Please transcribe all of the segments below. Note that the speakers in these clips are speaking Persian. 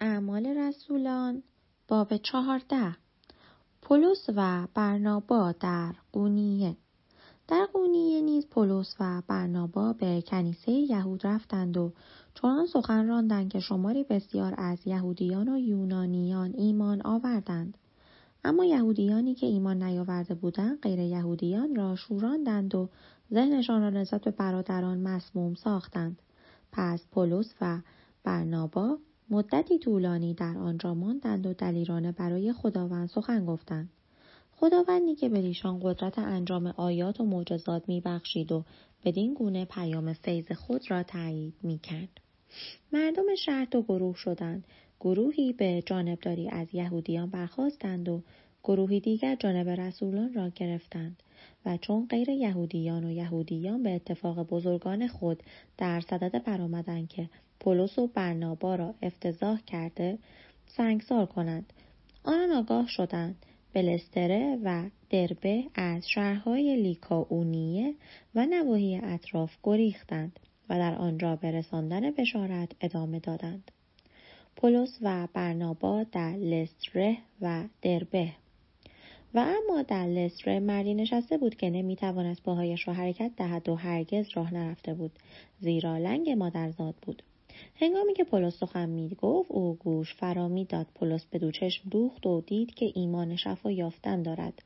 اعمال رسولان باب چهارده پولس و برنابا در قونیه. در قونیه نیز پولس و برنابا به کنیسه یهود رفتند و چنان سخن راندند که شماری بسیار از یهودیان و یونانیان ایمان آوردند. اما یهودیانی که ایمان نیاورده بودند غیر یهودیان را شوراندند و ذهنشان را نسبت به برادران مسموم ساختند. پس پولس و برنابا مدتی طولانی در آنجا ماندند و دلیرانه برای خداوند سخن گفتند. خداوندی که به ایشان قدرت انجام آیات و معجزات میبخشید و بدین گونه پیام فیض خود را تایید می‌کرد. مردم شهر دو گروه شدند. گروهی به جانبداری از یهودیان برخواستند و گروهی دیگر جانب رسولان را گرفتند و چون غیر یهودیان و یهودیان به اتفاق بزرگان خود در صدد برآمدند که پولس و برنابا را افتضاح کرده سنگسار کنند. آنان آگاه شدند. بلستره و دربه از شهرهای لیکاونیه و نواحی اطراف گریختند و در آنجا به رساندن بشارت ادامه دادند. پولس و برنابا در لستره و دربه. و اما در لستره مردی نشسته بود که نمی‌توانست پاهایش را حرکت دهد و هرگز راه نرفته بود زیرا لنگ مادرزاد بود. هنگامی که پولس سخن می گفت او گوش فرا می داد. پولس به دو چشم دوخت و دید که ایمان شفا یافتن دارد.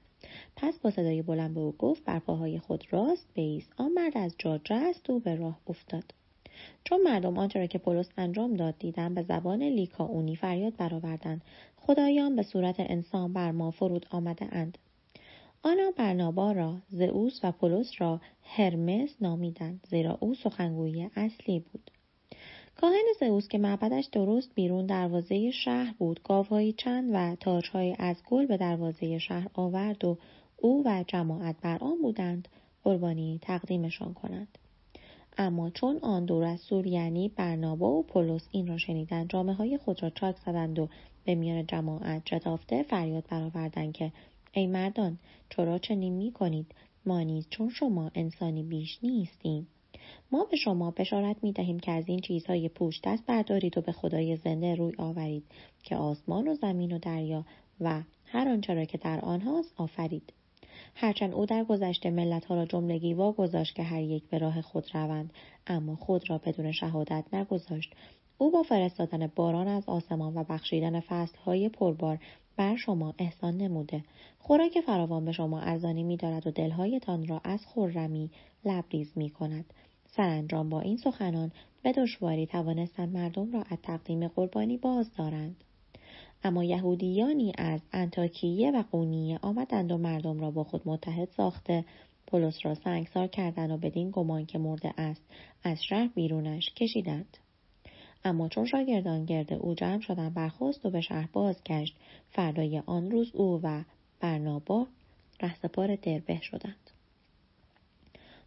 پس با صدای بلند به او گفت بر پاهای خود راست بیست آن مرد از جا جست و به راه افتاد. چون مردم آنچه را که پولس انجام داد دیدن به زبان لیکاونی فریاد برآوردند. خدایان به صورت انسان بر ما فرود آمده اند. آنها برنابا را زئوس و پولس را هرمس نامیدند زیرا او سخنگوی اصلی بود. کاهن زئوس که معبدش درست بیرون دروازه شهر بود گاوهایی چند و تاجهایی از گل به دروازه شهر آورد و او و جماعت بر آن بودند قربانی تقدیمشان کنند. اما چون آن دو رسول یعنی برنابا و پولس این را شنیدند جامعه های خود را چاک زدند و به میان جماعت جتافته فریاد برآوردند که ای مردان چرا چنین می کنید ما نیز چون شما انسانی بیش نیستیم. ما به شما بشارت می دهیم که از این چیزهای پوش دست بردارید و به خدای زنده روی آورید که آسمان و زمین و دریا و هر آنچه را که در آنهاست آفرید. هرچند او در گذشته ملتها را جملگی گذاشت که هر یک به راه خود روند اما خود را بدون شهادت نگذاشت. او با فرستادن باران از آسمان و بخشیدن فصلهای پربار بر شما احسان نموده. خوراک فراوان به شما ارزانی میدارد و دلهایتان را از خرمی لبریز می کند سرانجام با این سخنان به دشواری توانستند مردم را از تقدیم قربانی باز دارند اما یهودیانی از انتاکیه و قونیه آمدند و مردم را با خود متحد ساخته. پولس را سنگسار کردند و بدین گمان که مرده است از شهر بیرونش کشیدند. اما چون شاگردان گرد او جمع شدن برخواست و به شهر بازگشت. فردای آن روز او و برنابا رهسپار دربه شدند.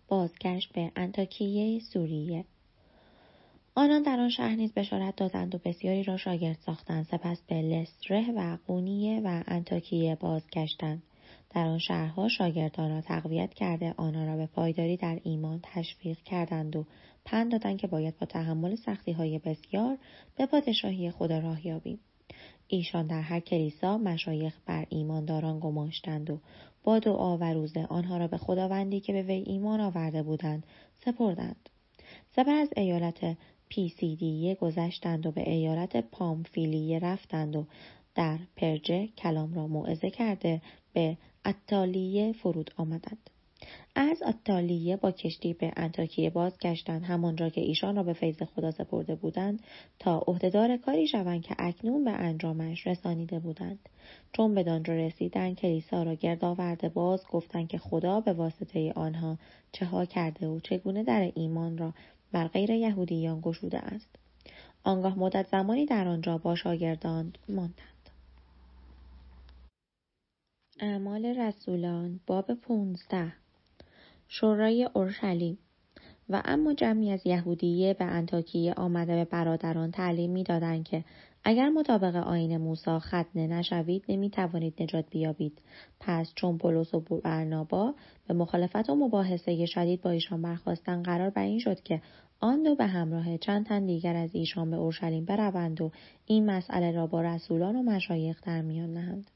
بازگشت به انتاکیه سوریه. آنان در آن شهر نیز بشارت دادند و بسیاری را شاگرد ساختند. سپس به لسره و قونیه و انتاکیه بازگشتند. در آن شهرها شاگردان را تقویت کرده آنها را به پایداری در ایمان تشویق کردند و پند دادند که باید با تحمل سختی های بسیار به پادشاهی خدا راه یابیم. ایشان در هر کلیسا مشایخ بر ایمانداران گماشتند و با دعا و روزه آنها را به خداوندی که به وی ایمان آورده بودند سپردند سپس از ایالت پیسیدیه گذشتند و به ایالت پامفیلیه رفتند و در پرجه کلام را موعظه کرده به اتالیه فرود آمدند. از اتالیه با کشتی به انتاکیه بازگشتند. همانجا که ایشان را به فیض خدا سپرده بودند تا عهدهدار کاری شوند که اکنون به انجامش رسانیده بودند. چون به دانجا رسیدند کلیسا را گرد آورده باز گفتند که خدا به واسطه آنها چه ها کرده و چگونه در ایمان را بر غیر یهودیان گشوده است. آنگاه مدت زمانی در آنجا با شاگردان ماندند. اعمال رسولان باب پونزده. شورای اورشلیم. و اما جمعی از یهودیه به انتاکیه آمده به برادران تعلیم می‌دادند که اگر مطابق آین موسی ختنه نشوید نمی توانید نجات بیابید. پس چون پولس و برنابا به مخالفت و مباحثه شدید با ایشان برخواستن قرار بر این شد که آن دو به همراه چند تن دیگر از ایشان به اورشلیم بروند و این مسئله را با رسولان و مشایخ در میان نهند.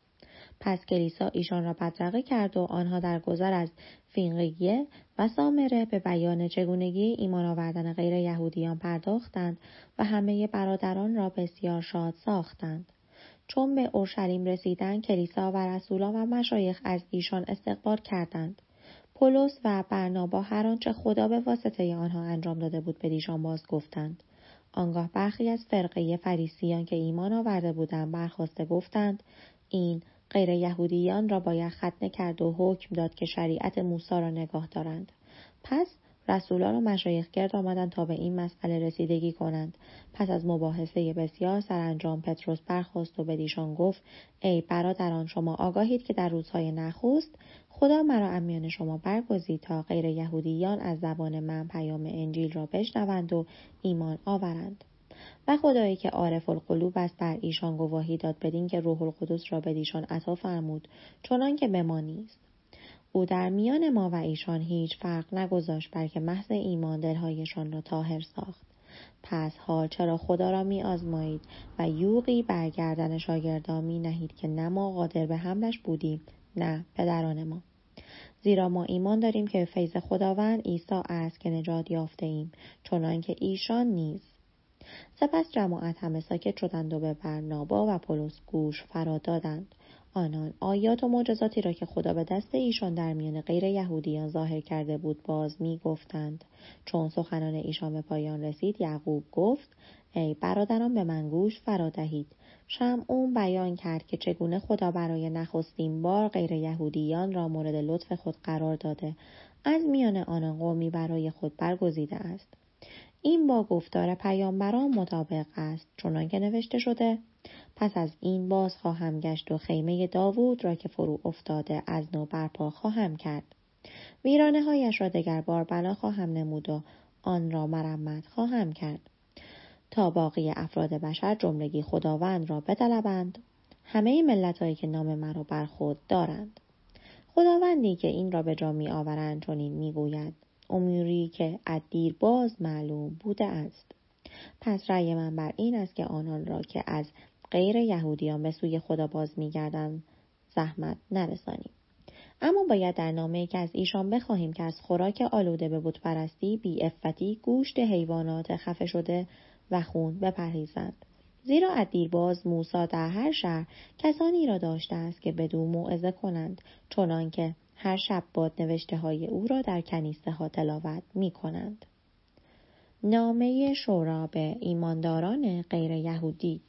پس کلیسا ایشان را بدرقه کرد و آنها در گذر از فینقیه و سامره به بیان چگونگی ایمان آوردن غیر یهودیان پرداختند و همه برادران را بسیار شاد ساختند. چون به اورشلیم رسیدن کلیسا و رسولان و مشایخ از ایشان استقبال کردند. پولس و برنابا هر آنچه خدا به واسطه آنها انجام داده بود به دیشان باز گفتند. آنگاه برخی از فرقه فریسیان که ایمان آورده بودند برخواسته گفتند این غیر یهودیان را باید ختنه کرد و حکم داد که شریعت موسی را نگاه دارند. پس رسولان و مشایخ گرد آمدند تا به این مسئله رسیدگی کنند پس از مباحثه بسیار سرانجام پتروس برخواست و به دیشان گفت ای برادران شما آگاهید که در روزهای نخست خدا مرا امیان شما برگزید تا غیر یهودیان از زبان من پیام انجیل را بشنوند و ایمان آورند و خدایی که عارف القلوب است بر ایشان گواهی داد بدین که روح القدس را به ایشان عطا فرمود چنان که به ما نیست. او در میان ما و ایشان هیچ فرق نگذاشت بلکه محض ایمان دلهایشان را تاهر ساخت. پس حال چرا خدا را می آزمایید و یوقی برگردن شاگردان می نهید که نه ما قادر به حملش بودیم نه پدران ما. زیرا ما ایمان داریم که فیض خداوند عیسی است که نجات یافته ایم چنان که ایشان نیست سپس جماعت همه ساکت شدند و به برنابا و پولس گوش فرا دادند آنان آیات و معجزاتی را که خدا به دست ایشان در میان غیر یهودیان ظاهر کرده بود باز می گفتند. چون سخنان ایشان به پایان رسید یعقوب گفت ای برادران به من گوش فرا دهید اون بیان کرد که چگونه خدا برای نخستین بار غیر یهودیان را مورد لطف خود قرار داده. از میان آنان قومی برای خود برگزیده است. این با گفتار پیامبران مطابق است چنانکه نوشته شده پس از این باز خواهم گشت و خیمه داوود را که فرو افتاده از نو برپا خواهم کرد. ویرانه هایش را دگر بار بنا خواهم نمود و آن را مرمت خواهم کرد. تا باقی افراد بشر جملگی خداوند را بطلبند همه ملت هایی که نام مرا بر خود دارند. خداوندی که این را به جا می آورند چنین می‌گوید. اموری که ادیر باز معلوم بوده است. پس رأی من بر این است که آنان را که از غیر یهودیان به سوی خدا باز میگردند زحمت نرسانیم. اما باید در نامه که از ایشان بخواهیم که از خوراک آلوده به بی افتی گوشت حیوانات خفه شده و خون بپرهیزند. زیرا از دیرباز موسا در هر شهر کسانی را داشته است که بدو موعظه کنند چنان که هر شب باد نوشته های او را در کنیسه ها تلاوت می کنند. نامه شورا به ایمانداران غیر یهودی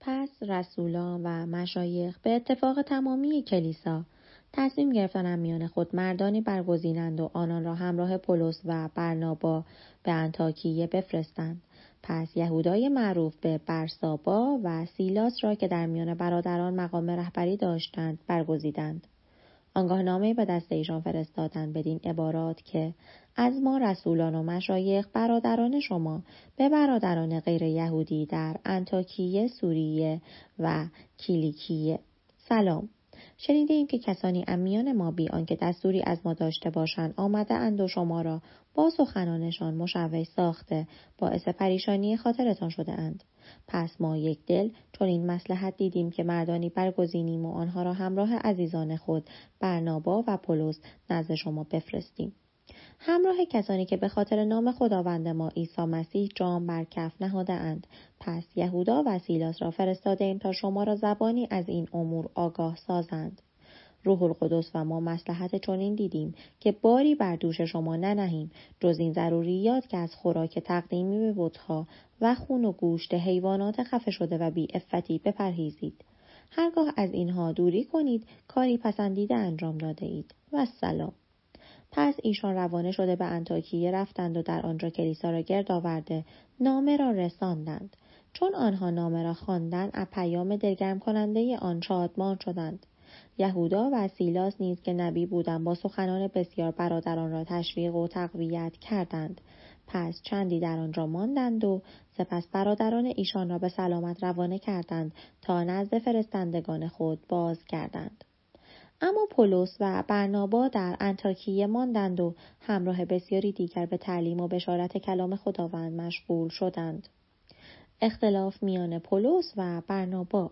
پس رسولان و مشایخ به اتفاق تمامی کلیسا تصمیم گرفتن میان خود مردانی برگزینند و آنان را همراه پولس و برنابا به انتاکیه بفرستند پس یهودای معروف به برسابا و سیلاس را که در میان برادران مقام رهبری داشتند برگزیدند. آنگاه نامه به دست ایشان فرستادند بدین عبارات که از ما رسولان و مشایخ برادران شما به برادران غیر یهودی در انتاکیه سوریه و کیلیکیه. سلام. شنیده ایم که کسانی امیان ما بی آنکه دستوری از ما داشته باشند آمده اند و شما را با سخنانشان مشوش ساخته باعث پریشانی خاطرتان شده اند. پس ما یک دل چون این مسلحت دیدیم که مردانی برگزینیم و آنها را همراه عزیزان خود برنابا و پولس نزد شما بفرستیم. همراه کسانی که به خاطر نام خداوند ما عیسی مسیح جام بر کف نهاده اند پس یهودا و سیلاس را فرستاده ایم تا شما را زبانی از این امور آگاه سازند. روح القدس و ما مسلحت چنین دیدیم که باری بر دوش شما ننهیم جز این ضروریات که از خوراک تقدیمی به بتها و خون و گوشت حیوانات خفه شده و بی افتی بپرهیزید. هرگاه از اینها دوری کنید کاری پسندیده انجام داده اید. و سلام. پس ایشان روانه شده به انتاکیه رفتند و در آنجا کلیسا را گرد آورده نامه را رساندند. چون آنها نامه را خواندند از پیام دلگرم کننده آن شادمان شدند. یهودا و سیلاس نیز که نبی بودند با سخنان بسیار برادران را تشویق و تقویت کردند. پس چندی در آنجا ماندند و سپس برادران ایشان را به سلامت روانه کردند تا نزد فرستندگان خود باز کردند اما پولس و برنابا در انتاکیه ماندند و همراه بسیاری دیگر به تعلیم و بشارت کلام خداوند مشغول شدند. اختلاف میان پولس و برنابا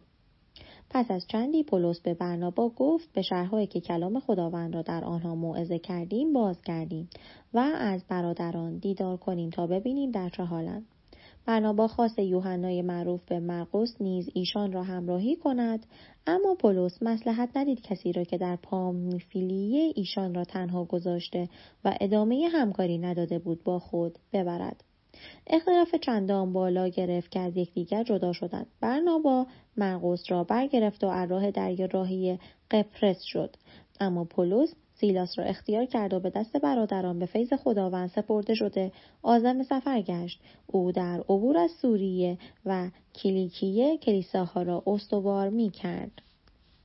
پس از چندی پولس به برنابا گفت به شهرهایی که کلام خداوند را در آنها موعظه کردیم بازگردیم و از برادران دیدار کنیم تا ببینیم در چه حالند برنابا خواست یوحنای معروف به مرقس نیز ایشان را همراهی کند اما پولس مسلحت ندید کسی را که در پامفیلیه ایشان را تنها گذاشته و ادامه همکاری نداده بود با خود ببرد. اختلاف چندان بالا گرفت که از یکدیگر جدا شدند. برنابا مرقس را برگرفت و راه دریا راهی قپرس شد. اما پولس سیلاس را اختیار کرد و به دست برادران به فیض خداوند سپرده شده آزم سفر گشت او در عبور از سوریه و کلیکیه کلیساها را استوار می کرد.